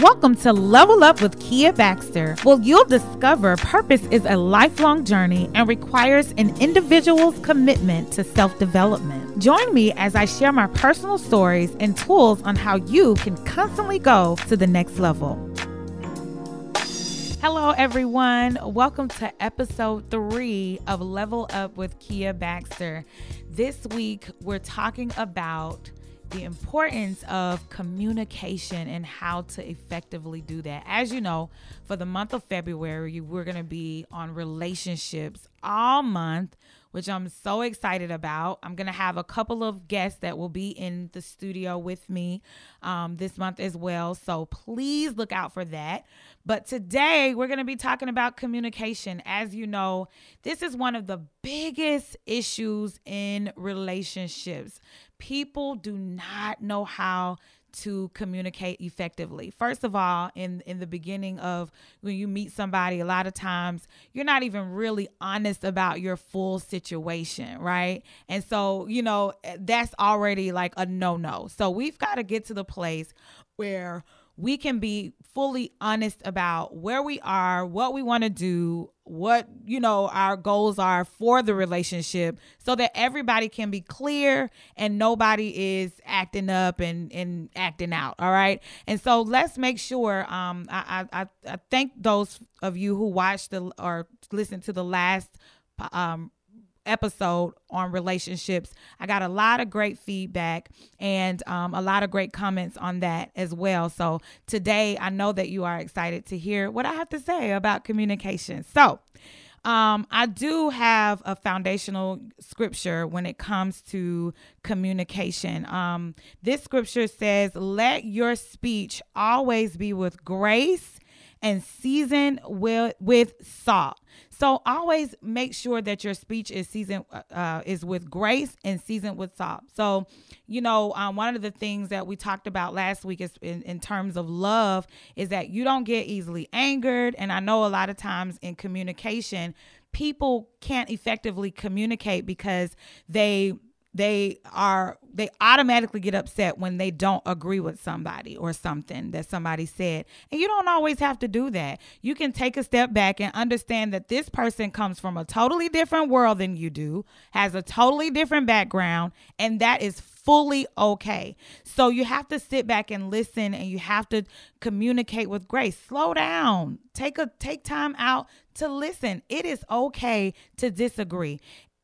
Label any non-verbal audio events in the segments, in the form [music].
Welcome to Level Up with Kia Baxter. Well, you'll discover purpose is a lifelong journey and requires an individual's commitment to self development. Join me as I share my personal stories and tools on how you can constantly go to the next level. Hello, everyone. Welcome to episode three of Level Up with Kia Baxter. This week, we're talking about the importance of communication and how to effectively do that. As you know, for the month of February, we're going to be on relationships all month, which I'm so excited about. I'm going to have a couple of guests that will be in the studio with me um, this month as well. So please look out for that. But today we're going to be talking about communication. As you know, this is one of the biggest issues in relationships. People do not know how to communicate effectively. First of all, in in the beginning of when you meet somebody, a lot of times you're not even really honest about your full situation, right? And so, you know, that's already like a no-no. So we've got to get to the place where we can be fully honest about where we are, what we want to do, what, you know, our goals are for the relationship so that everybody can be clear and nobody is acting up and, and acting out. All right. And so let's make sure um I I, I thank those of you who watched the or listened to the last um episode on relationships. I got a lot of great feedback and um, a lot of great comments on that as well. So today, I know that you are excited to hear what I have to say about communication. So, um, I do have a foundational scripture when it comes to communication. Um, this scripture says, Let your speech always be with grace and seasoned with, with salt. So always make sure that your speech is seasoned uh, uh, is with grace and seasoned with salt. So, you know, um, one of the things that we talked about last week is in, in terms of love is that you don't get easily angered. And I know a lot of times in communication, people can't effectively communicate because they they are they automatically get upset when they don't agree with somebody or something that somebody said. And you don't always have to do that. You can take a step back and understand that this person comes from a totally different world than you do has a totally different background and that is fully okay. So you have to sit back and listen and you have to communicate with grace. Slow down. Take a take time out to listen. It is okay to disagree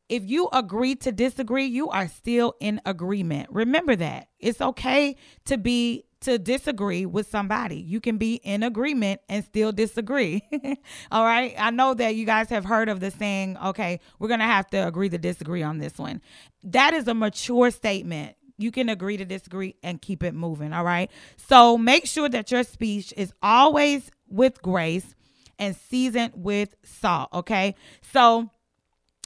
if you agree to disagree, you are still in agreement. Remember that. It's okay to be to disagree with somebody. You can be in agreement and still disagree. [laughs] All right? I know that you guys have heard of the saying, okay, we're going to have to agree to disagree on this one. That is a mature statement. You can agree to disagree and keep it moving, all right? So make sure that your speech is always with grace and seasoned with salt, okay? So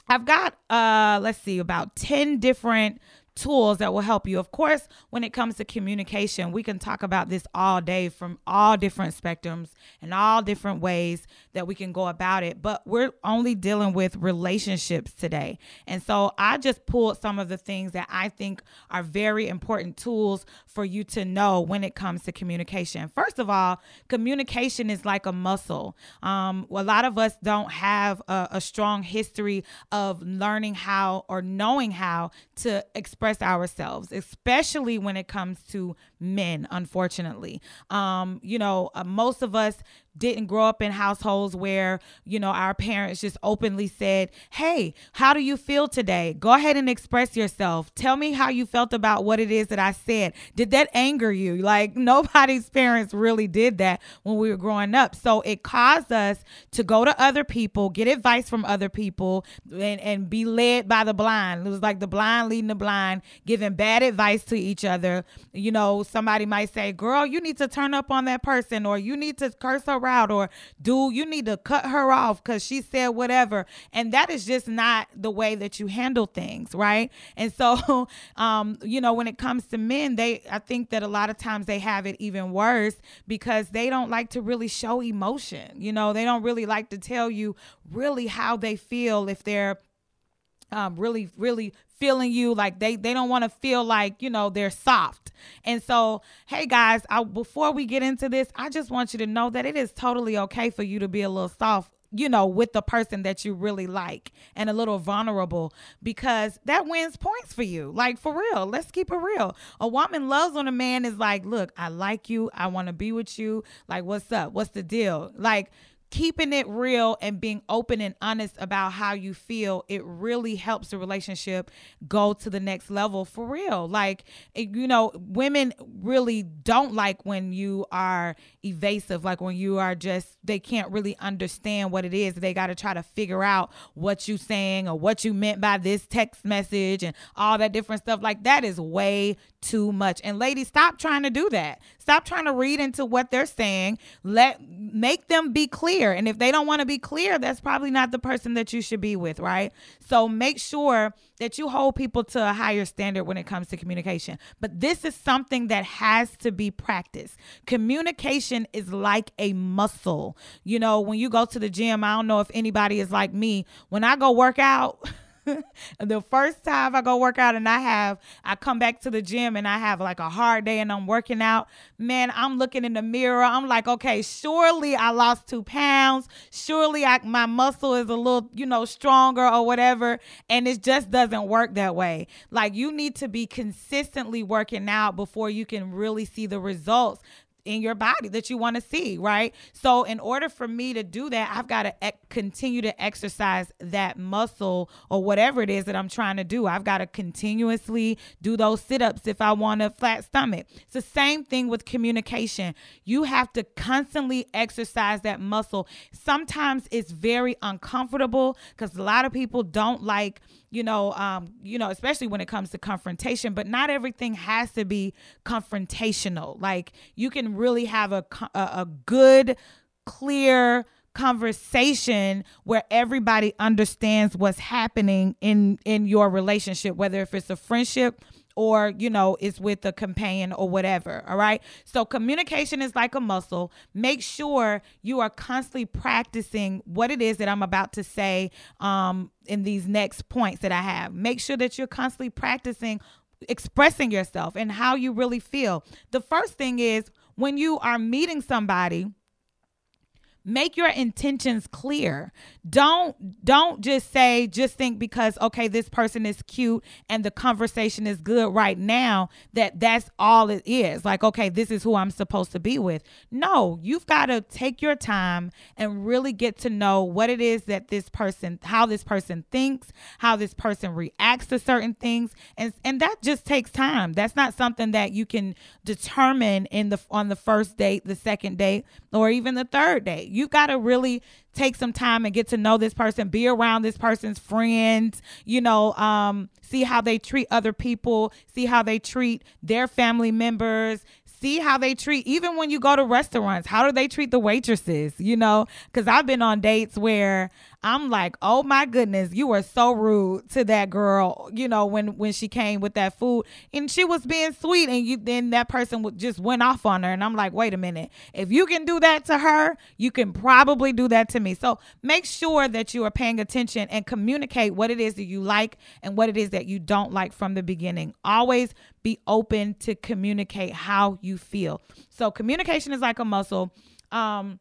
I've got uh let's see about 10 different tools that will help you. Of course, when it comes to communication, we can talk about this all day from all different spectrums and all different ways that we can go about it, but we're only dealing with relationships today. And so I just pulled some of the things that I think are very important tools for you to know when it comes to communication. First of all, communication is like a muscle. Um, a lot of us don't have a, a strong history of learning how or knowing how to express express ourselves, especially when it comes to men, unfortunately. Um, you know, uh, most of us didn't grow up in households where, you know, our parents just openly said, Hey, how do you feel today? Go ahead and express yourself. Tell me how you felt about what it is that I said. Did that anger you? Like, [laughs] nobody's parents really did that when we were growing up. So it caused us to go to other people, get advice from other people, and, and be led by the blind. It was like the blind leading the blind, giving bad advice to each other. You know, somebody might say, Girl, you need to turn up on that person, or you need to curse her out or dude, you need to cut her off because she said whatever. And that is just not the way that you handle things, right? And so, [laughs] um, you know, when it comes to men, they, I think that a lot of times they have it even worse because they don't like to really show emotion. You know, they don't really like to tell you really how they feel if they're um, really, really feeling you like they they don't want to feel like you know they're soft And so, hey guys, I, before we get into this, I just want you to know that it is totally okay for you to be a little soft you know, with the person that you really like and a little vulnerable because that wins points for you. Like for real, let's keep it real. A woman loves when a man is like, "Look, I like you. I want to be with you. Like, what's up? What's the deal?" Like keeping it real and being open and honest about how you feel, it really helps the relationship go to the next level for real. Like, you know, women really don't like when you are evasive, like when you are just, they can't really understand what it is. They got to try to figure out what you saying or what you meant by this text message and all that different stuff. Like, that is way too much. And ladies, stop trying to do that. Stop trying to read into what they're saying. Let make them be clear. And if they don't want to be clear, that's probably not the person that you should be with, right? So make sure that you hold people to a higher standard when it comes to communication. But this is something that has to be practiced. Communication is like a muscle. You know, when you go to the gym, I don't know if anybody is like me. When I go work out, [laughs] [laughs] the first time I go work out and I have, I come back to the gym and I have like a hard day and I'm working out, man, I'm looking in the mirror. I'm like, okay, surely I lost two pounds. Surely I, my muscle is a little, you know, stronger or whatever. And it just doesn't work that way. Like you need to be consistently working out before you can really see the results in your body that you want to see, right? So, in order for me to do that, I've got to continue to exercise that muscle or whatever it is that I'm trying to do. I've got to continuously do those sit ups if I want a flat stomach. It's the same thing with communication. You have to constantly exercise that muscle. Sometimes it's very uncomfortable because a lot of people don't like you know, um, you know, especially when it comes to confrontation. But not everything has to be confrontational. Like you can really have a a, a good, clear conversation where everybody understands what's happening in in your relationship whether if it's a friendship or you know it's with a companion or whatever all right? So communication is like a muscle. Make sure you are constantly practicing what it is that i'm about to say um in these next points that i have. Make sure that you're constantly practicing expressing yourself and how you really feel. The first thing is when you are meeting somebody make your intentions clear. Don't don't just say just think because okay this person is cute and the conversation is good right now that that's all it is. Like okay this is who i'm supposed to be with. No you've got to take your time and really get to know what it is that this person how this person thinks how this person reacts to certain things. And and that just takes time. That's not something that you can determine in the on the first date the second date or even the third date you got to really take some time and get to know this person, be around this person's friends, you know, um, see how they treat other people, see how they treat their family members, see how they treat even when you go to restaurants how do they treat the waitresses you know? Because i've been on dates where I'm like, oh my goodness, you were so rude to that girl, you know, when when she came with that food and she was being sweet and you then that person just went off on her and I'm like, wait a minute. If you can do that to her, you can probably do that to me. So make sure that you are paying attention and communicate what it is that you like and what it is that you don't like from the beginning. Always be open to communicate how you feel. So communication is like a muscle. Um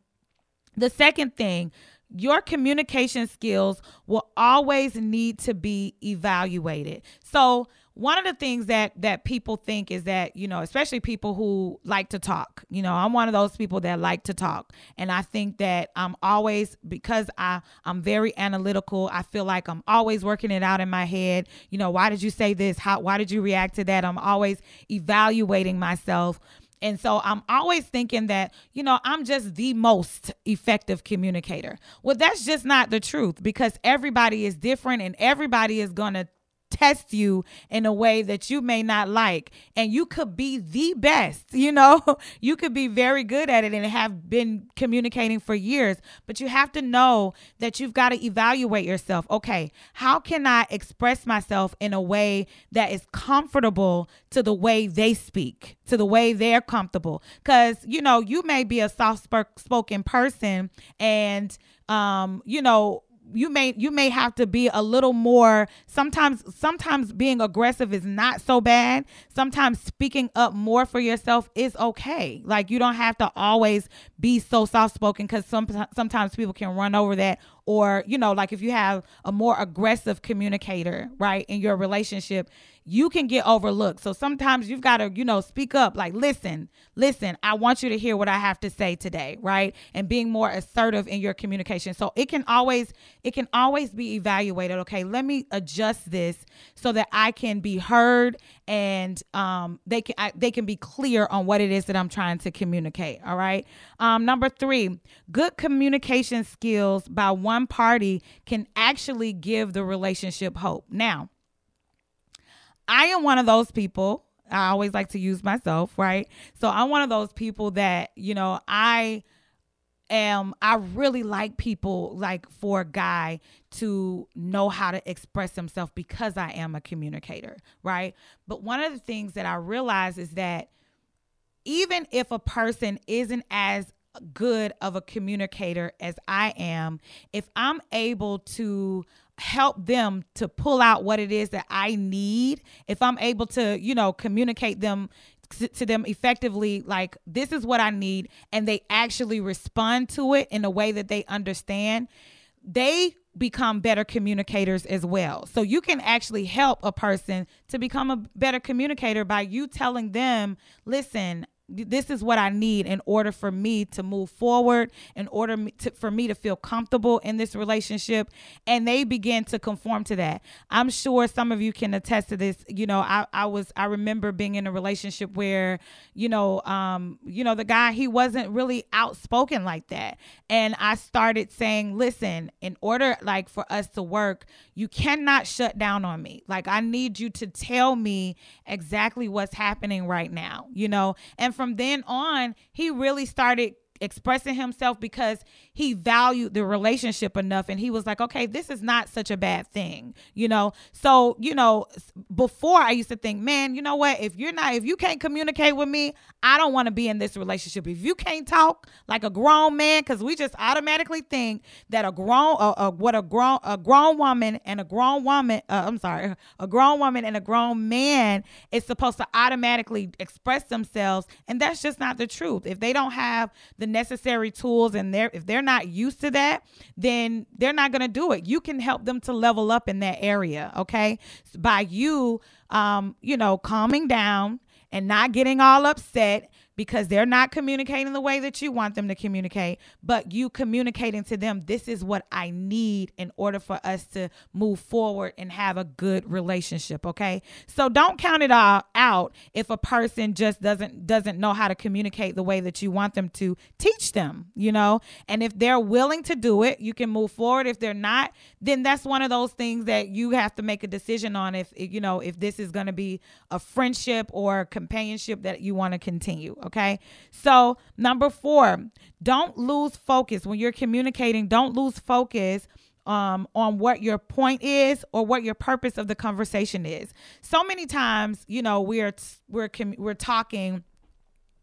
the second thing your communication skills will always need to be evaluated. So, one of the things that that people think is that you know especially people who like to talk you know i'm one of those people that like to talk. And i think that i'm always because i i'm very analytical i feel like i'm always working it out in my head. You know why did you say this? How why did you react to that? I'm always evaluating myself and so I'm always thinking that, you know, I'm just the most effective communicator. Well, that's just not the truth because everybody is different and everybody is going to test you in a way that you may not like. And you could be the best [laughs] you know? You could be very good at it and have been communicating for years. But you have to know that you've got to evaluate yourself. Okay how can i express myself in a way that is comfortable to the way they speak to the way they're comfortable? Cuz you know you may be a soft spoken person and um you know you may you may have to be a little more sometimes sometimes being aggressive is not so bad. Sometimes speaking up more for yourself is okay. Like you don't have to always be so soft spoken because some, sometimes people can run over that or you know like if you have a more aggressive communicator right in your relationship you can get overlooked. So sometimes you've got to, you know, speak up like, listen, listen, I want you to hear what I have to say today, right? And being more assertive in your communication. So it can always, it can always be evaluated. Okay, let me adjust this so that I can be heard and um, they can I, they can be clear on what it is that I'm trying to communicate. All right. Um, number three, good communication skills by one party can actually give the relationship hope. Now, I am one of those people. I always like to use myself, right? So I'm one of those people that, you know, I am I really like people like for a guy to know how to express himself because I am a communicator, right? But one of the things that I realize is that even if a person isn't as good of a communicator as I am, if I'm able to help them to pull out what it is that I need, if I'm able to, you know, communicate them to them effectively like this is what I need and they actually respond to it in a way that they understand, they become better communicators as well. So you can actually help a person to become a better communicator by you telling them, "Listen, this is what I need in order for me to move forward, in order to, for me to feel comfortable in this relationship. And they begin to conform to that. I'm sure some of you can attest to this. You know, I, I was, I remember being in a relationship where, you know, um, you know, the guy, he wasn't really outspoken like that. And I started saying, listen, in order like for us to work, you cannot shut down on me. Like I need you to tell me exactly what's happening right now, you know, and from then on, he really started expressing himself because he valued the relationship enough. And he was like okay this is not such a bad thing you know? So you know before i used to think man you know what? If you're not if you can't communicate with me i don't want to be in this relationship. If you can't talk like a grown man because we just automatically think that a grown uh, what a grown a grown woman and a grown woman uh, i'm sorry a grown woman and a grown man is supposed to automatically express themselves. And that's just not the truth. If they don't have the necessary tools and they're if they're not used to that, then they're not going to do it. You can help them to level up in that area, okay? By you um, you know, calming down and not getting all upset because they're not communicating the way that you want them to communicate, but you communicating to them, this is what I need in order for us to move forward and have a good relationship, okay? So don't count it all out if a person just doesn't doesn't know how to communicate the way that you want them to. Teach them, you know? And if they're willing to do it, you can move forward. If they're not, then that's one of those things that you have to make a decision on if you know, if this is going to be a friendship or companionship that you want to continue. Okay. So, number four, don't lose focus when you're communicating. Don't lose focus um, on what your point is or what your purpose of the conversation is. So many times, you know, we're we're we're talking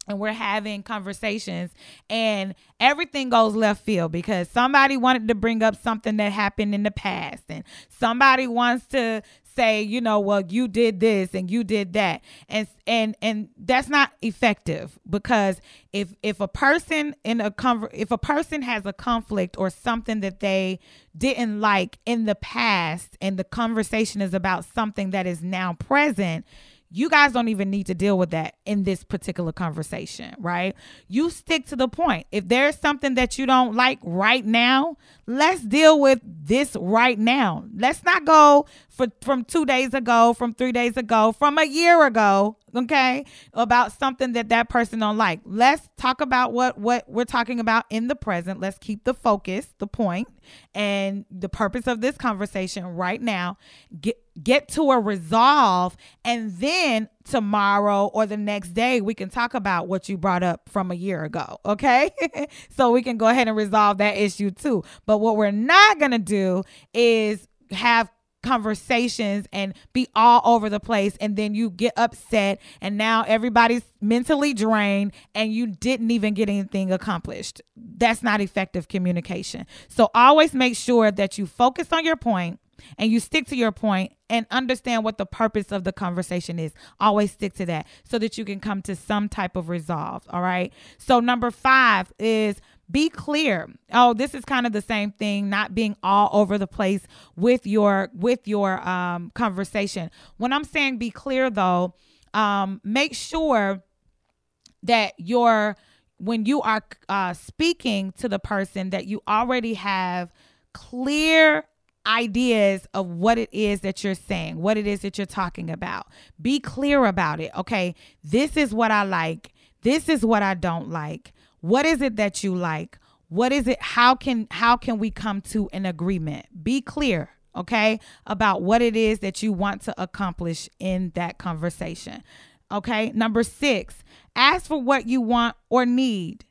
and we're having conversations and everything goes left field because somebody wanted to bring up something that happened in the past and somebody wants to say, you know, well, you did this and you did that. And and and that's not effective because if if a person in a conver- if a person has a conflict or something that they didn't like in the past and the conversation is about something that is now present, you guys don't even need to deal with that in this particular conversation, right? You stick to the point. If there's something that you don't like right now, let's deal with this right now. Let's not go for from 2 days ago, from 3 days ago, from a year ago, okay? About something that that person don't like. Let's talk about what what we're talking about in the present. Let's keep the focus, the point, and the purpose of this conversation right now. Get get to a resolve and then tomorrow or the next day we can talk about what you brought up from a year ago okay [laughs] so we can go ahead and resolve that issue too but what we're not going to do is have conversations and be all over the place and then you get upset and now everybody's mentally drained and you didn't even get anything accomplished. That's not effective communication. So always make sure that you focus on your point and you stick to your point and understand what the purpose of the conversation is. Always stick to that so that you can come to some type of resolve. All right. So, number five is be clear oh this is kind of the same thing not being all over the place with your with your um conversation when i'm saying be clear though um make sure that you're when you are uh speaking to the person that you already have clear ideas of what it is that you're saying, what it is that you're talking about. Be clear about it. Okay, this is what I like. This is what I don't like. What is it that you like? What is it how can how can we come to an agreement? Be clear, okay, about what it is that you want to accomplish in that conversation. Okay? Number 6, ask for what you want or need.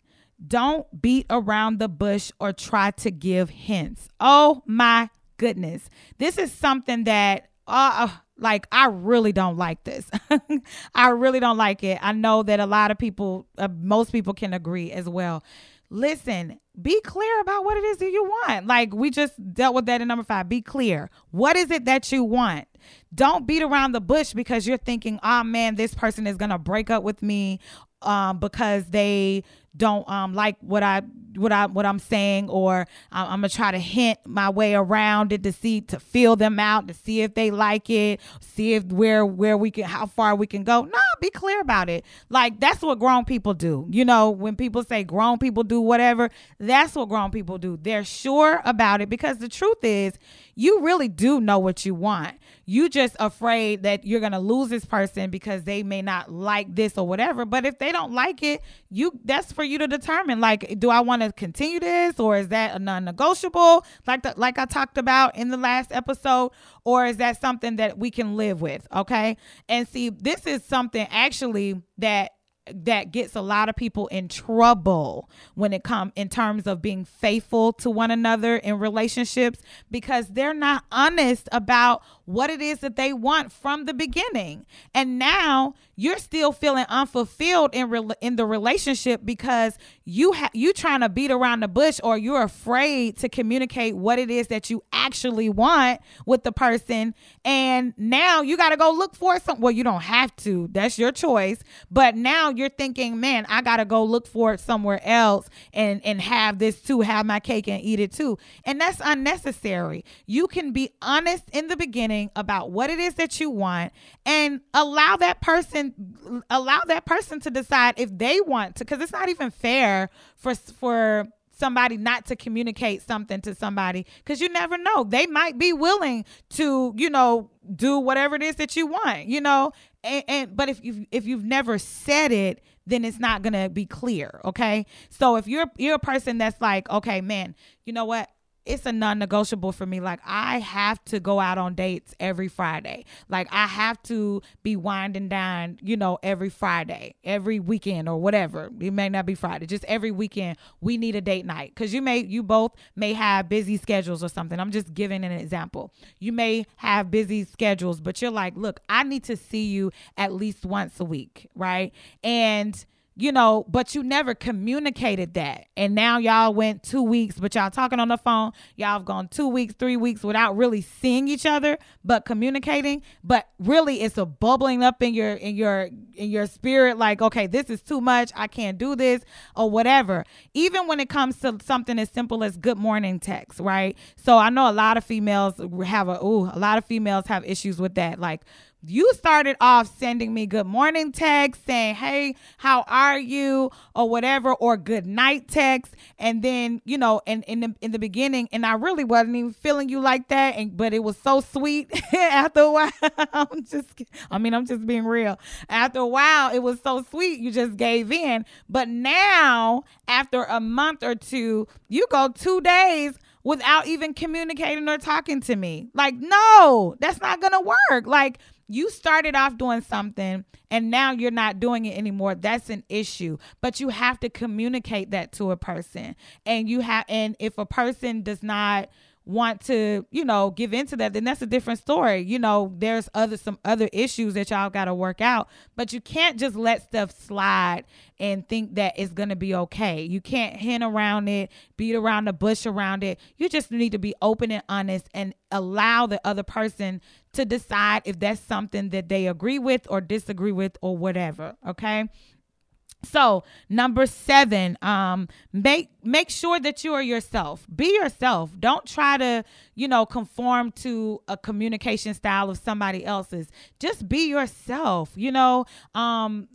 Don't beat around the bush or try to give hints. Oh my goodness. This is something that uh like I really don't like this. [laughs] I really don't like it. I know that a lot of people, uh, most people can agree as well. Listen, be clear about what it is that you want. Like we just dealt with that in number five. Be clear. What is it that you want? Don't beat around the bush because you're thinking, oh man, this person is gonna break up with me um, because they don't um, like what I what I what I'm saying, or I'm, I'm gonna try to hint my way around it to see to feel them out to see if they like it, see if where where we can how far we can go. No, be clear about it. Like that's what grown people do. You know, when people say grown people do whatever, that's what grown people do. They're sure about it because the truth is, you really do know what you want. You just afraid that you're gonna lose this person because they may not like this or whatever. But if they don't like it, you that's for you to determine. Like, do I want to continue this, or is that a non-negotiable? Like the, like I talked about in the last episode, or is that something that we can live with? Okay, and see, this is something actually that that gets a lot of people in trouble when it come in terms of being faithful to one another in relationships because they're not honest about what it is that they want from the beginning. And now you're still feeling unfulfilled in re- in the relationship because you ha- you trying to beat around the bush or you're afraid to communicate what it is that you actually want with the person. And now you got to go look for some well you don't have to. That's your choice. But now you're thinking man I got to go look for it somewhere else and and have this too have my cake and eat it too. And that's unnecessary. You can be honest in the beginning about what it is that you want and allow that person allow that person to decide if they want to because it's not even fair for for somebody not to communicate something to somebody because you never know. They might be willing to you know do whatever it is that you want you know? And, and but if you if you've never said it then it's not gonna be clear okay? So if you're you're a person that's like okay man you know what it's a non-negotiable for me. Like i have to go out on dates every friday. Like i have to be winding down you know every friday every weekend or whatever. It may not be friday just every weekend we need a date night. Because you may you both may have busy schedules or something. I'm just giving an example. You may have busy schedules but you're like look i need to see you at least once a week right? And you know, but you never communicated that. And now y'all went two weeks, but y'all talking on the phone. Y'all have gone two weeks, three weeks without really seeing each other, but communicating. But really it's a bubbling up in your in your in your spirit, like, okay, this is too much. I can't do this, or whatever. Even when it comes to something as simple as good morning text, right? So I know a lot of females have a ooh, a lot of females have issues with that. Like you started off sending me good morning text saying, Hey, how are you? or whatever, or good night text. And then, you know, and in the in the beginning, and I really wasn't even feeling you like that. And but it was so sweet [laughs] after a while. [laughs] I'm just I mean, I'm just being real. After a while, it was so sweet, you just gave in. But now, after a month or two, you go two days without even communicating or talking to me. Like, no, that's not gonna work. Like you started off doing something and now you're not doing it anymore that's an issue. But you have to communicate that to a person. And you have and if a person does not want to, you know, give into that, then that's a different story. You know, there's other some other issues that y'all got to work out, but you can't just let stuff slide and think that it's going to be okay. You can't hint around it, beat around the bush around it. You just need to be open and honest and allow the other person to decide if that's something that they agree with or disagree with or whatever, okay? So number seven, um, make make sure that you are yourself. Be yourself. Don't try to, you know, conform to a communication style of somebody else's. Just be yourself. You know, um,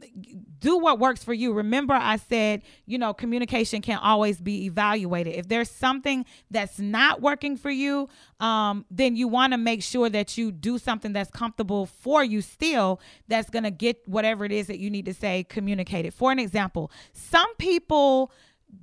do what works for you. Remember, I said, you know, communication can always be evaluated. If there's something that's not working for you, um, then you want to make sure that you do something that's comfortable for you still. That's gonna get whatever it is that you need to say communicated. For an example, some people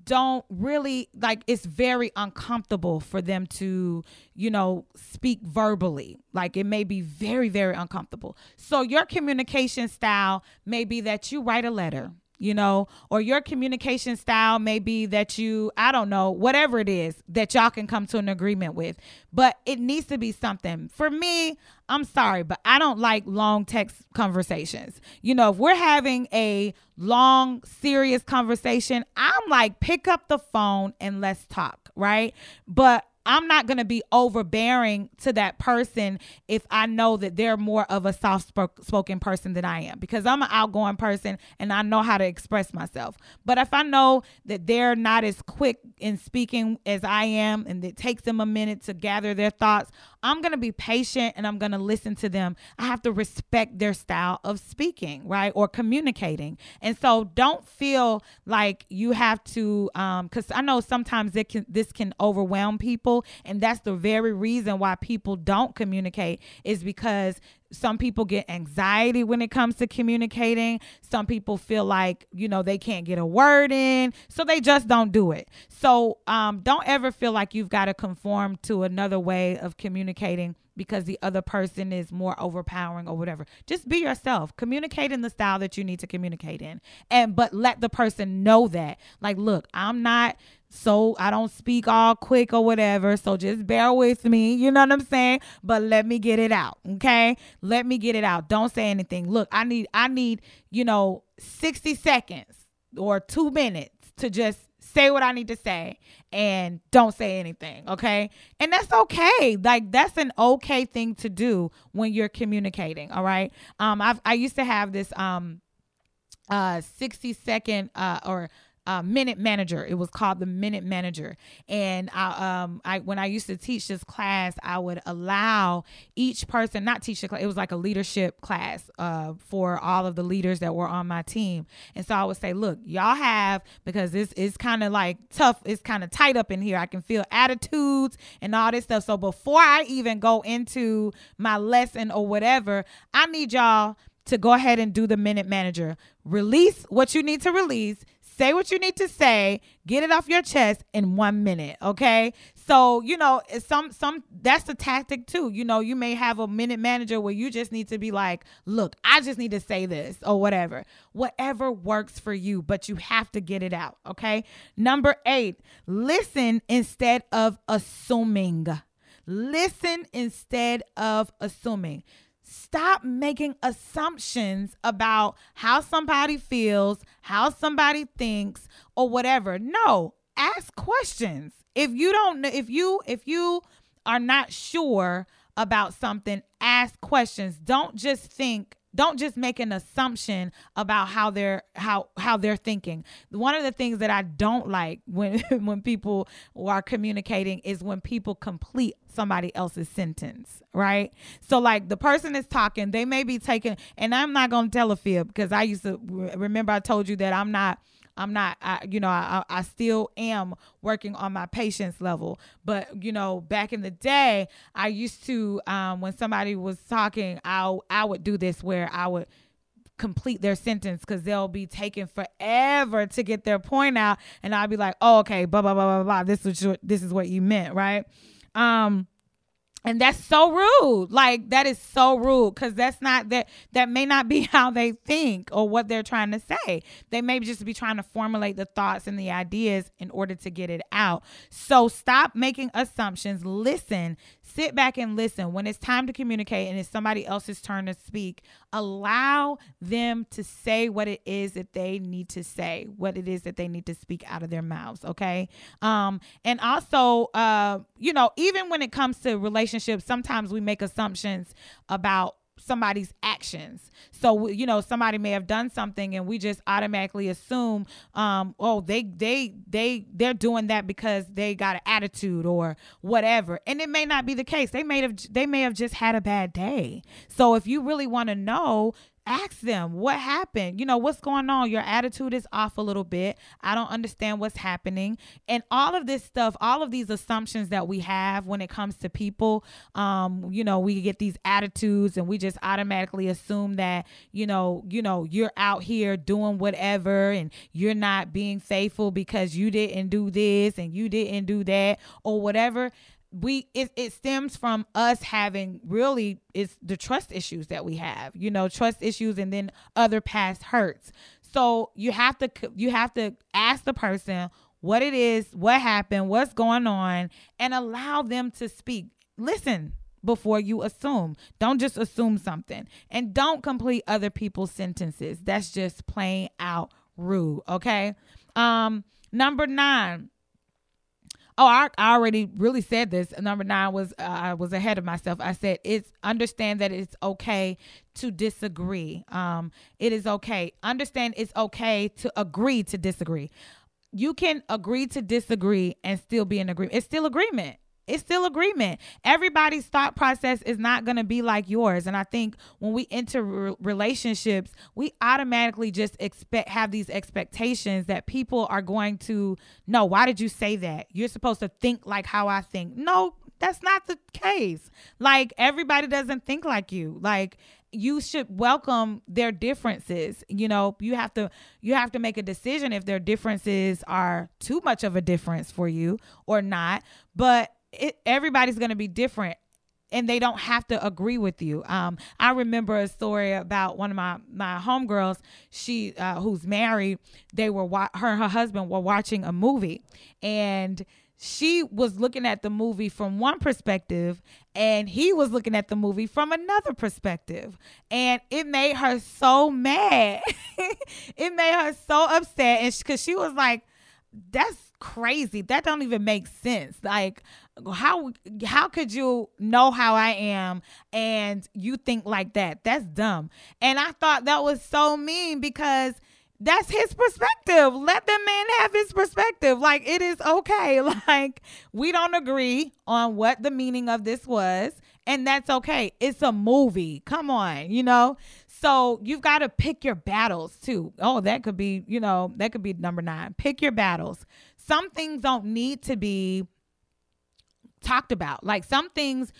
don't really like it's very uncomfortable for them to you know speak verbally. Like it may be very very uncomfortable. So your communication style may be that you write a letter you know, or your communication style may be that you, I don't know, whatever it is that y'all can come to an agreement with. But it needs to be something. For me, I'm sorry, but I don't like long text conversations. You know, if we're having a long, serious conversation, I'm like, pick up the phone and let's talk, right? But I'm not going to be overbearing to that person if I know that they're more of a soft spoken person than I am because I'm an outgoing person and I know how to express myself. But if I know that they're not as quick in speaking as I am and it takes them a minute to gather their thoughts, I'm going to be patient and I'm going to listen to them. I have to respect their style of speaking, right? Or communicating. And so don't feel like you have to um cuz I know sometimes it can this can overwhelm people and that's the very reason why people don't communicate is because some people get anxiety when it comes to communicating. Some people feel like, you know, they can't get a word in, so they just don't do it. So um, don't ever feel like you've got to conform to another way of communicating because the other person is more overpowering or whatever. Just be yourself. Communicate in the style that you need to communicate in. And but let the person know that. Like, look, I'm not so I don't speak all quick or whatever. So just bear with me. You know what I'm saying? But let me get it out. Okay? Let me get it out. Don't say anything. Look, I need I need, you know, 60 seconds or 2 minutes to just say what I need to say and don't say anything, okay? And that's okay. Like that's an okay thing to do when you're communicating, all right? Um I I used to have this um uh 60 second uh or uh, minute manager. It was called the minute manager. And I, um, I when I used to teach this class, I would allow each person, not teach the class, it was like a leadership class uh, for all of the leaders that were on my team. And so I would say, look, y'all have because this is kind of like tough. It's kind of tight up in here. I can feel attitudes and all this stuff. So before I even go into my lesson or whatever, I need y'all to go ahead and do the minute manager. Release what you need to release say what you need to say, get it off your chest in one minute. Okay. So, you know, some, some, that's the tactic too. You know, you may have a minute manager where you just need to be like, look, I just need to say this or whatever, whatever works for you, but you have to get it out. Okay. Number eight, listen instead of assuming. Listen instead of assuming stop making assumptions about how somebody feels, how somebody thinks, or whatever. No, ask questions. If you don't know, if you if you are not sure about something, ask questions. Don't just think don't just make an assumption about how they're how how they're thinking. One of the things that i don't like when [laughs] when people are communicating is when people complete somebody else's sentence right? So like the person is talking they may be taking and i'm not going to tell a fib because i used to remember i told you that i'm not I'm not, I, you know, I, I still am working on my patience level. But, you know, back in the day, I used to, um, when somebody was talking, I, I would do this where I would complete their sentence because they'll be taking forever to get their point out. And I'll be like, oh, okay, blah, blah, blah, blah, blah. This is what, this is what you meant, right? Um, and that's so rude. Like that is so rude because that's not that that may not be [laughs] how they think or what they're trying to say. They may just be trying to formulate the thoughts and the ideas in order to get it out. So stop making assumptions. Listen. Sit back and listen. When it's time to communicate and it's somebody else's turn to speak allow them to say what it is that they need to say what it is that they need to speak out of their mouths okay? Um and also uh you know even when it comes to relationships sometimes we make assumptions about somebody's actions. So you know, somebody may have done something and we just automatically assume um oh, they they they they're doing that because they got an attitude or whatever. And it may not be the case. They may have they may have just had a bad day. So if you really want to know, ask them what happened? You know what's going on? Your attitude is off a little bit. I don't understand what's happening. And all of this stuff all of these assumptions that we have when it comes to people um you know we get these attitudes and we just automatically assume that you know you know you're out here doing whatever and you're not being faithful because you didn't do this and you didn't do that or whatever we it, it stems from us having really it's the trust issues that we have you know trust issues and then other past hurts. So you have to you have to ask the person what it is what happened what's going on and allow them to speak. Listen before you assume. Don't just assume something. And don't complete other people's sentences. That's just plain out rude okay? Um number nine Oh, I, I already really said this. Number nine was uh, I was ahead of myself. I said it's understand that it's okay to disagree. Um, it is okay. Understand it's okay to agree to disagree. You can agree to disagree and still be in agreement. It's still agreement it's still agreement. Everybody's thought process is not going to be like yours. And I think when we enter re- relationships, we automatically just expect have these expectations that people are going to know, why did you say that? You're supposed to think like how I think. No, that's not the case. Like everybody doesn't think like you. Like you should welcome their differences you know you have to you have to make a decision if their differences are too much of a difference for you or not but it, everybody's going to be different and they don't have to agree with you. Um, I remember a story about one of my my homegirls. She uh, who's married. They were wa- her and her husband were watching a movie, and she was looking at the movie from one perspective, and he was looking at the movie from another perspective, and it made her so mad. [laughs] it made her so upset, and because she, she was like, "That's." crazy that don't even make sense like how how could you know how I am and you think like that? That's dumb. And I thought that was so mean because that's his perspective. Let the man have his perspective. Like it is okay. [laughs] Like we don't agree on what the meaning of this was, and that's okay. It's a movie. Come on, you know? So you've got to pick your battles too. Oh, that could be, you know, that could be number 9. Pick your battles. Some things don't need to be talked about. Like some things,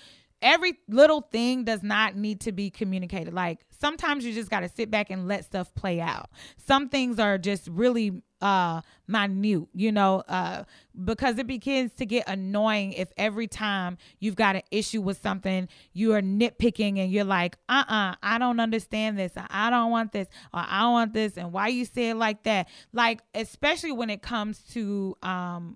every little thing does not need to be communicated. Like sometimes you just got to sit back and let stuff play out. Some things are just really uh minute, you know, uh because it begins to get annoying if every time you've got an issue with something, you are nitpicking and you're like, "Uh-uh, I don't understand this. I don't want this. Or I don't want this." And why you say it like that? Like especially when it comes to um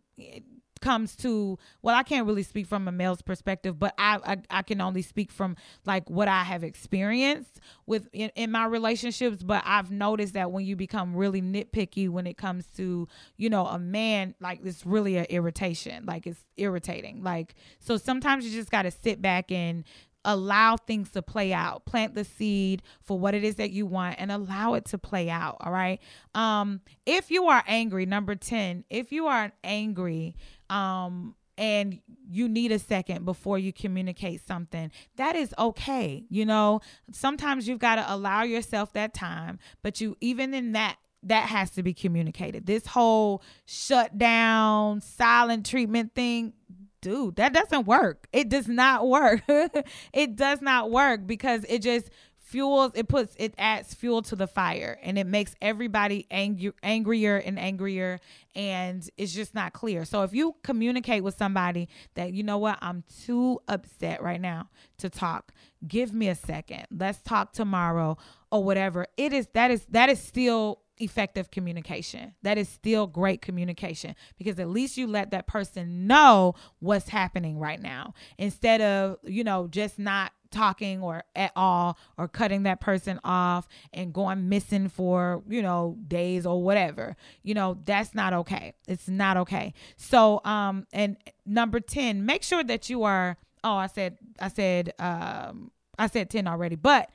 comes to well i can't really speak from a male's perspective but i i, I can only speak from like what i have experienced with in, in my relationships. But i've noticed that when you become really nitpicky when it comes to you know a man like it's really an irritation. Like it's irritating. Like so sometimes you just got to sit back and allow things to play out. Plant the seed for what it is that you want and allow it to play out all right? Um if you are angry number 10 if you are angry um and you need a second before you communicate something. That is okay you know? Sometimes you've got to allow yourself that time but you even in that that has to be communicated. This whole shut down silent treatment thing dude that doesn't work. It does not work. [laughs] It does not work because it just fuels it puts it adds fuel to the fire and it makes everybody angry, angrier and angrier and it's just not clear. So if you communicate with somebody that you know what? I'm too upset right now to talk. Give me a second. Let's talk tomorrow or whatever. It is that is that is still effective communication. That is still great communication because at least you let that person know what's happening right now instead of, you know, just not talking or at all or cutting that person off and going missing for, you know, days or whatever. You know, that's not okay. It's not okay. So, um and number 10, make sure that you are oh, I said I said um I said 10 already, but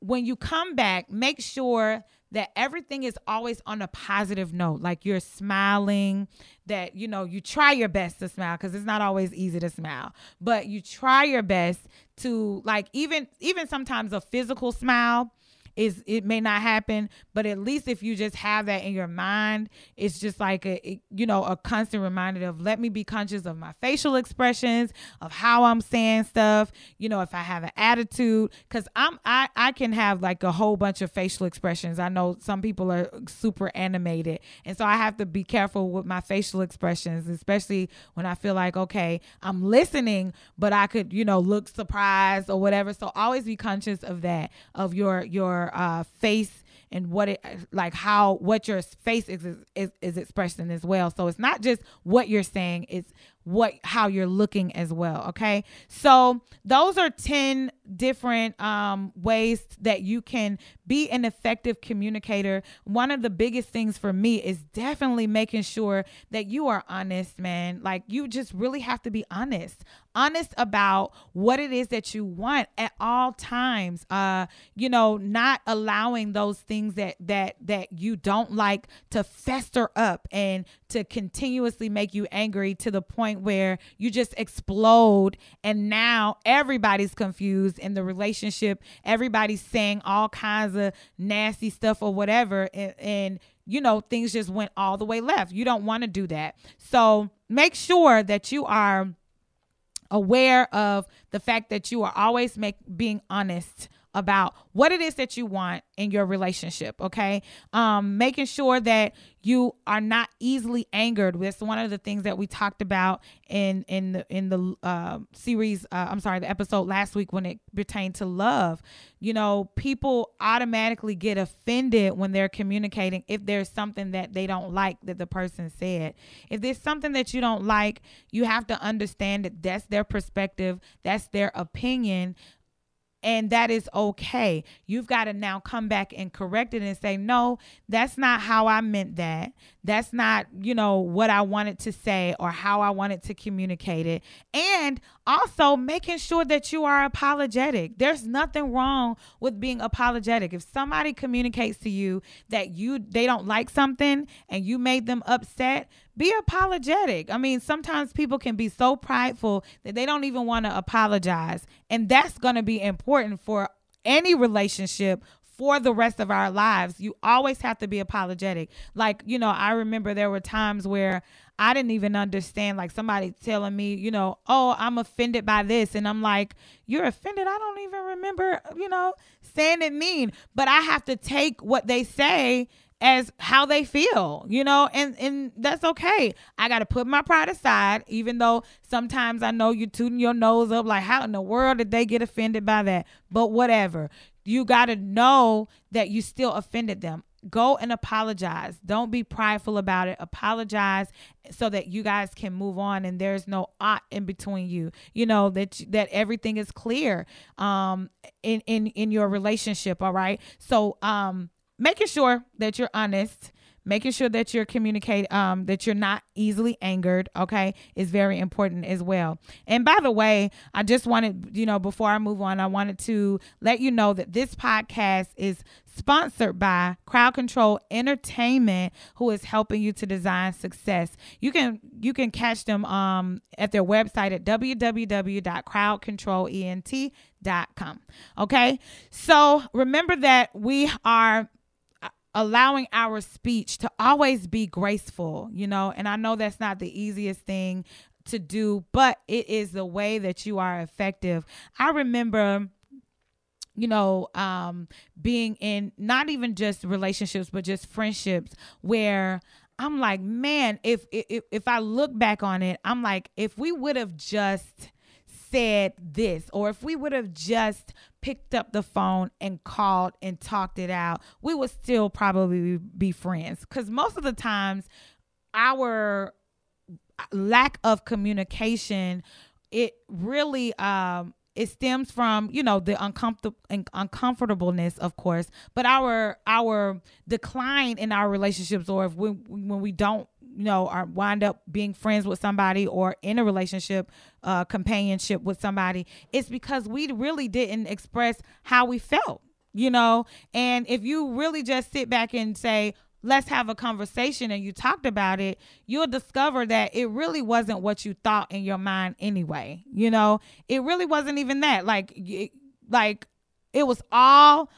when you come back, make sure that everything is always on a positive note. Like you're smiling that you know you try your best to smile because it's not always easy to smile. But you try your best to like even even sometimes a physical smile is it may not happen but at least if you just have that in your mind it's just like a you know a constant reminder of let me be conscious of my facial expressions of how i'm saying stuff you know if i have an attitude. Because i'm i i can have like a whole bunch of facial expressions. I know some people are super animated and so i have to be careful with my facial expressions especially when i feel like okay i'm listening but i could you know look surprised or whatever. So always be conscious of that of your your uh, face and what it like how what your face is, is is expressing as well. So it's not just what you're saying it's what how you're looking as well okay? So those are 10 different um, ways that you can be an effective communicator. One of the biggest things for me is definitely making sure that you are honest man. Like you just really have to be honest. Honest about what it is that you want at all times. Uh you know not allowing those things that that that you don't like to fester up and to continuously make you angry to the point where you just explode and now everybody's confused in the relationship. Everybody's saying all kinds of nasty stuff or whatever and, and you know things just went all the way left. You don't want to do that. So make sure that you are aware of the fact that you are always make being honest about what it is that you want in your relationship okay? Um making sure that you are not easily angered. That's one of the things that we talked about in in the in the uh, series uh, i'm sorry the episode last week when it pertained to love. You know people automatically get offended when they're communicating if there's something that they don't like that the person said. If there's something that you don't like you have to understand that that's their perspective that's their opinion and that is okay. You've got to now come back and correct it and say, no, that's not how I meant that. That's not, you know, what I wanted to say or how I wanted to communicate it. And also making sure that you are apologetic. There's nothing wrong with being apologetic. If somebody communicates to you that you they don't like something and you made them upset, be apologetic. I mean, sometimes people can be so prideful that they don't even want to apologize. And that's going to be important for any relationship for the rest of our lives. You always have to be apologetic. Like, you know, I remember there were times where I didn't even understand, like somebody telling me, you know, oh, I'm offended by this. And I'm like, you're offended? I don't even remember, you know, saying it mean. But I have to take what they say as how they feel, you know, and and that's okay. I got to put my pride aside, even though sometimes I know you're tooting your nose up, like how in the world did they get offended by that? But whatever, you got to know that you still offended them. Go and apologize. Don't be prideful about it. Apologize so that you guys can move on and there's no ought in between you. You know that that everything is clear um in in in your relationship, all right? So um making sure that you're honest making sure that you're communicate um that you're not easily angered okay is very important as well. And by the way i just wanted you know before i move on i wanted to let you know that this podcast is sponsored by crowd control entertainment who is helping you to design success. You can you can catch them um at their website at www.crowdcontrolent.com okay? So remember that we are allowing our speech to always be graceful, you know, and I know that's not the easiest thing to do, but it is the way that you are effective. I remember you know, um, being in not even just relationships, but just friendships where I'm like, man, if if if I look back on it, I'm like, if we would have just said this, or if we would have just picked up the phone and called and talked it out, we would still probably be friends. Because most of the times, our lack of communication, it really um it stems from you know the uncomfortable uncomfortableness of course but our our decline in our relationships or if we when we don't you know are wind up being friends with somebody or in a relationship uh companionship with somebody it's because we really didn't express how we felt you know and if you really just sit back and say let's have a conversation and you talked about it, you'll discover that it really wasn't what you thought in your mind anyway. You know, it really wasn't even that. Like, like it was all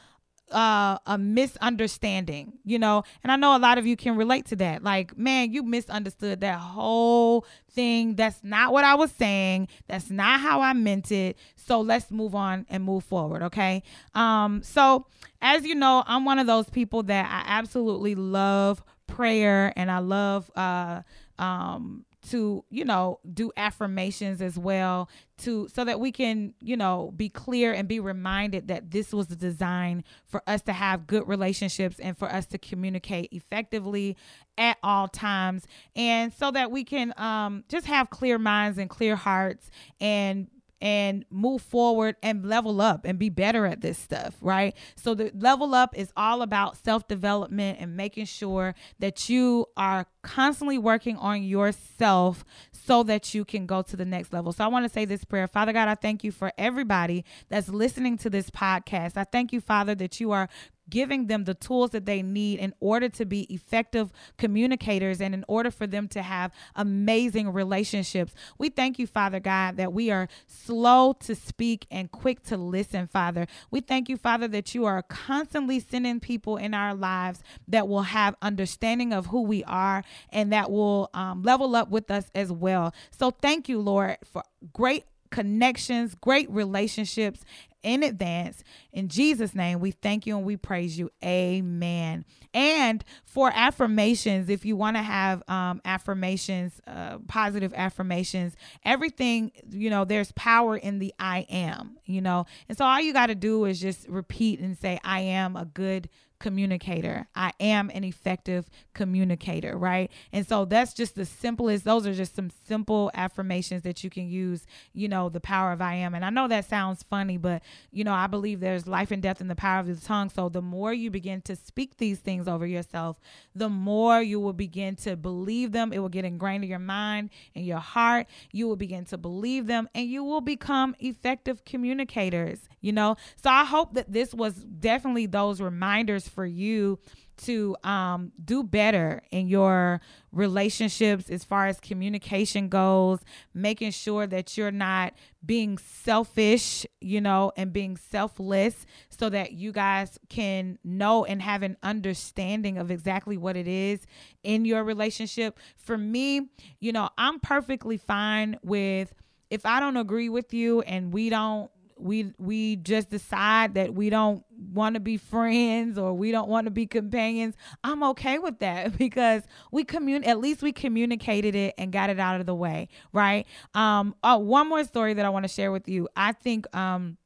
uh, a misunderstanding, you know, and I know a lot of you can relate to that. Like, man, you misunderstood that whole thing. That's not what I was saying. That's not how I meant it. So let's move on and move forward, okay? Um, so as you know, I'm one of those people that I absolutely love prayer and I love uh um to you know do affirmations as well to so that we can you know be clear and be reminded that this was designed for us to have good relationships and for us to communicate effectively at all times. And so that we can um just have clear minds and clear hearts and and move forward and level up and be better at this stuff, right? So the level up is all about self-development and making sure that you are constantly working on yourself so that you can go to the next level. So I want to say this prayer. Father God, I thank you for everybody that's listening to this podcast. I thank you, Father, that you are giving them the tools that they need in order to be effective communicators and in order for them to have amazing relationships. We thank you, Father God, that we are slow to speak and quick to listen, Father. We thank you, Father, that you are constantly sending people in our lives that will have understanding of who we are and that will um, level up with us as well. So thank you, Lord, for great connections, great relationships, in advance. In Jesus' name, we thank you and we praise you. Amen. And for affirmations, if you want to have um, affirmations, uh, positive affirmations, everything, you know, there's power in the I am, you know. And so all you got to do is just repeat and say, I am a good communicator. I am an effective communicator, right? And so that's just the simplest, those are just some simple affirmations that you can use, you know, the power of I am. And I know that sounds funny, but, you know, I believe there's life and death in the power of the tongue. So the more you begin to speak these things over yourself, the more you will begin to believe them. It will get ingrained in your mind and your heart. You will begin to believe them and you will become effective communicators, you know? So I hope that this was definitely those reminders for you to um, do better in your relationships as far as communication goes, making sure that you're not being selfish, you know, and being selfless so that you guys can know and have an understanding of exactly what it is in your relationship. For me, you know, I'm perfectly fine with if I don't agree with you and we don't we we just decide that we don't want to be friends or we don't want to be companions i'm okay with that [laughs] because we commun at least we communicated it and got it out of the way right? Um oh one more story that i want to share with you. I think um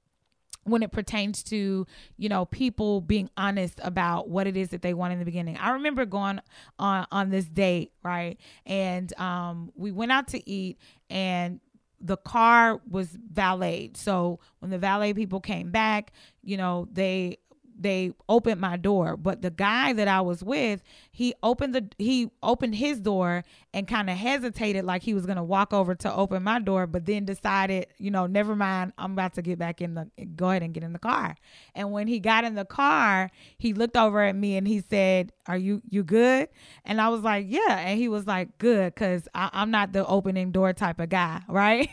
when it pertains to you know people being honest about what it is that they want in the beginning. I remember going on on this date right? And um we went out to eat and the car was valeted. So when the valet people came back, you know, they they opened my door but the guy that i was with he opened the he opened his door and kind of hesitated like he was going to walk over to open my door but then decided you know never mind i'm about to get back in the go ahead and get in the car and when he got in the car he looked over at me and he said are you you good and i was like yeah and he was like good because i'm not the opening door type of guy [laughs] right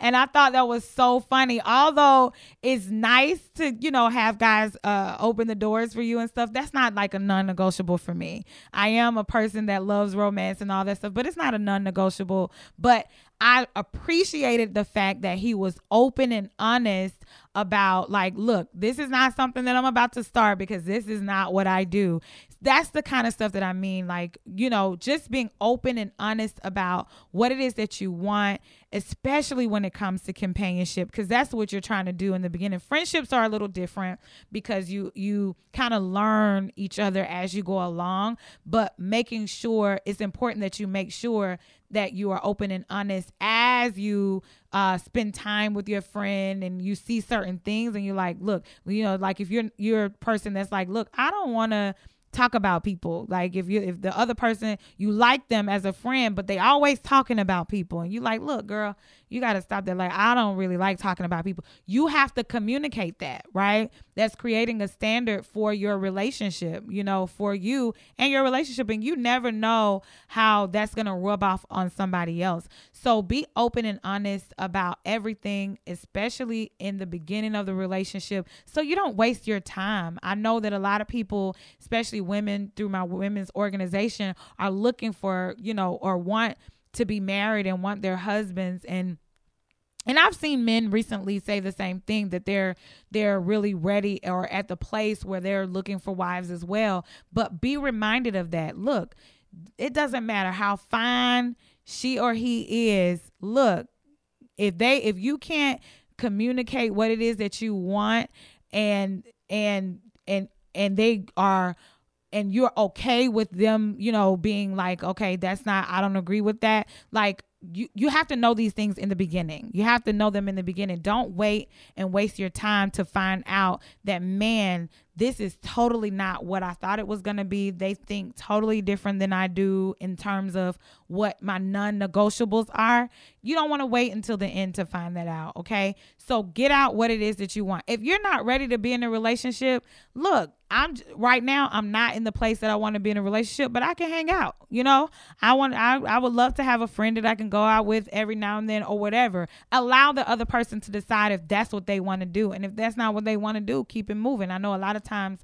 and i thought that was so funny although it's nice to you know have guys uh open the doors for you and stuff. That's not like a non negotiable for me. I am a person that loves romance and all that stuff, but it's not a non negotiable. But I appreciated the fact that he was open and honest about, like, look, this is not something that I'm about to start because this is not what I do. That's the kind of stuff that I mean. Like, you know, just being open and honest about what it is that you want, especially when it comes to companionship, because that's what you're trying to do in the beginning. Friendships are a little different because you you kind of learn each other as you go along, but making sure it's important that you make sure that you are open and honest as you uh, spend time with your friend and you see certain things and you're like, look, you know, like if you're you're a person that's like, look, I don't want to talk about people. Like if you if the other person you like them as a friend, but they always talking about people and you like, look, girl, you got to stop that. Like, I don't really like talking about people. You have to communicate that, right? That's creating a standard for your relationship, you know, for you and your relationship. And you never know how that's going to rub off on somebody else. So be open and honest about everything, especially in the beginning of the relationship, so you don't waste your time. I know that a lot of people, especially women through my women's organization, are looking for, you know, or want to be married and want their husbands and and I've seen men recently say the same thing that they're they're really ready or at the place where they're looking for wives as well. But be reminded of that. Look, it doesn't matter how fine she or he is. Look, if they if you can't communicate what it is that you want and and and and they are and you're okay with them, you know, being like, okay, that's not, I don't agree with that. Like, you, you have to know these things in the beginning. You have to know them in the beginning. Don't wait and waste your time to find out that, man, this is totally not what I thought it was going to be. They think totally different than I do in terms of what my non negotiables are. You don't want to wait until the end to find that out. Okay. So get out what it is that you want. If you're not ready to be in a relationship, look, I'm right now, I'm not in the place that I want to be in a relationship, but I can hang out. You know, I want, I, I would love to have a friend that I can go out with every now and then or whatever. Allow the other person to decide if that's what they want to do. And if that's not what they want to do, keep it moving. I know a lot of times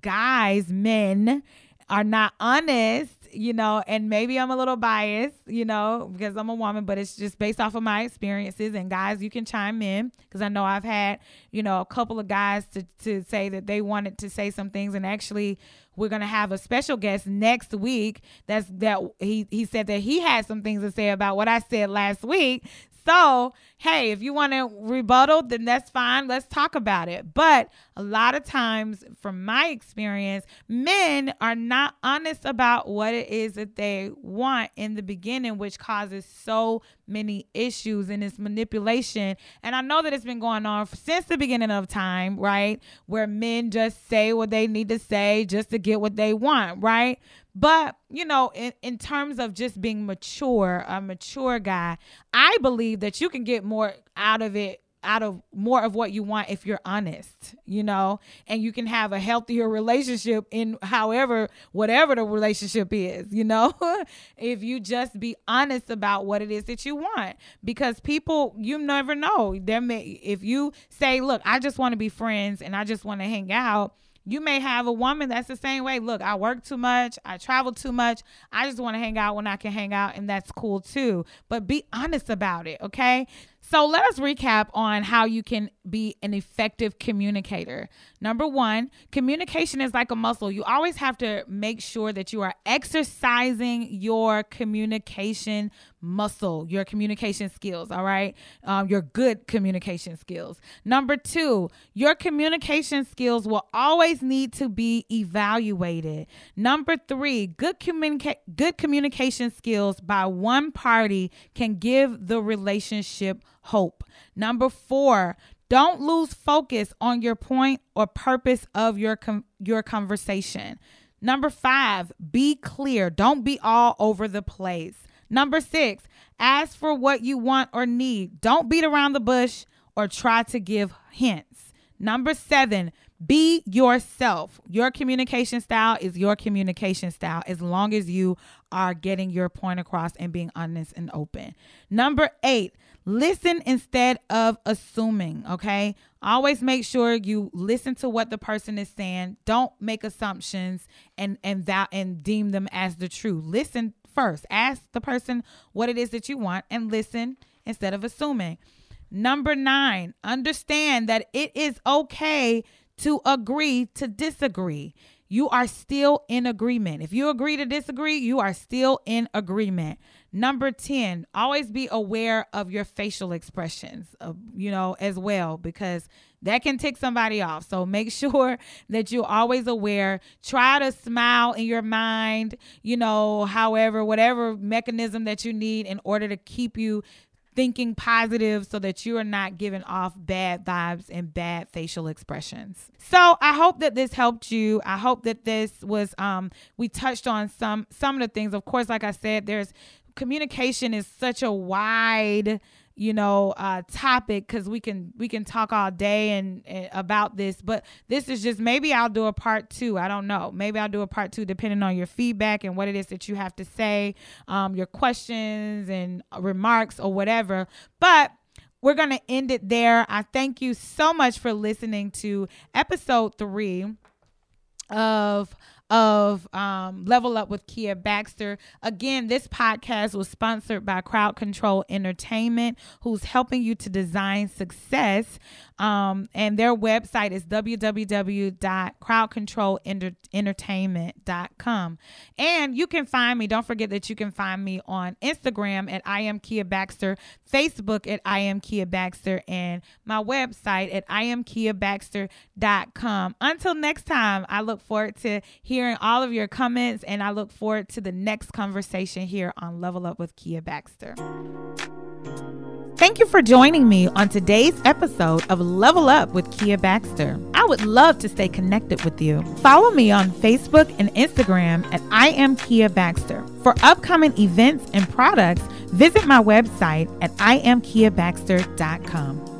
guys, men are not honest, you know, and maybe I'm a little biased, you know, because I'm a woman, but it's just based off of my experiences. And guys, you can chime in because I know I've had, you know, a couple of guys to, to say that they wanted to say some things. And actually, we're gonna have a special guest next week. That's that he he said that he had some things to say about what I said last week. So, hey, if you want to rebuttal, then that's fine. Let's talk about it. But a lot of times, from my experience, men are not honest about what it is that they want in the beginning, which causes so many issues and it's manipulation. And I know that it's been going on since the beginning of time, right? Where men just say what they need to say just to get what they want, right? But, you know, in, in terms of just being mature, a mature guy, I believe that you can get more out of it out of more of what you want if you're honest, you know, and you can have a healthier relationship in however, whatever the relationship is, you know, [laughs] if you just be honest about what it is that you want. Because people, you never know. There may, if you say, look, I just want to be friends and I just want to hang out you may have a woman that's the same way. Look, I work too much, I travel too much. I just want to hang out when I can hang out, and that's cool too. But be honest about it, okay? So let us recap on how you can be an effective communicator. Number one, communication is like a muscle. You always have to make sure that you are exercising your communication muscle, your communication skills, all right? Um, your good communication skills. Number two, your communication skills will always need to be evaluated. Number three, good, communica- good communication skills by one party can give the relationship hope. Number four, don't lose focus on your point or purpose of your com- your conversation. Number 5, be clear. Don't be all over the place. Number 6, ask for what you want or need. Don't beat around the bush or try to give hints. Number 7, Be yourself. Your communication style is your communication style as long as you are getting your point across and being honest and open. Number eight, listen instead of assuming. Okay. Always make sure you listen to what the person is saying. Don't make assumptions and and that and deem them as the truth. Listen first. Ask the person what it is that you want and listen instead of assuming. Number nine, understand that it is okay to agree to disagree. You are still in agreement. If you agree to disagree, you are still in agreement. Number 10, always be aware of your facial expressions, uh, you know, as well, because that can tick somebody off. So make [laughs] sure that you're always aware. Try to smile in your mind, you know, however, whatever mechanism that you need in order to keep you thinking positive so that you are not giving off bad vibes and bad facial expressions. So I hope that this helped you. I hope that this was um we touched on some some of the things. Of course, like I said, there's communication is such a wide you know uh topic because we can we can talk all day and, and, about this but this is just maybe i'll do a part two i don't know. Maybe i'll do a part two depending on your feedback and what it is that you have to say um your questions and remarks or whatever but we're to end it there. I thank you so much for listening to episode three of of um, Level Up with Kia Baxter. Again, this podcast was sponsored by Crowd Control Entertainment, who's helping you to design success. Um, and their website is www.crowdcontrolentertainment.com. And you can find me, don't forget that you can find me on Instagram at I am Kia Baxter, Facebook at I am Kia Baxter, and my website at iamkiabaxter.com. Until next time, I look forward to hearing all of your comments and I look forward to the next conversation here on Level Up with Kia Baxter. Thank you for joining me on today's episode of Level Up with Kia Baxter. I would love to stay connected with you. Follow me on Facebook and Instagram at I am Kia Baxter. For upcoming events and products, visit my website at iamkiabaxter.com.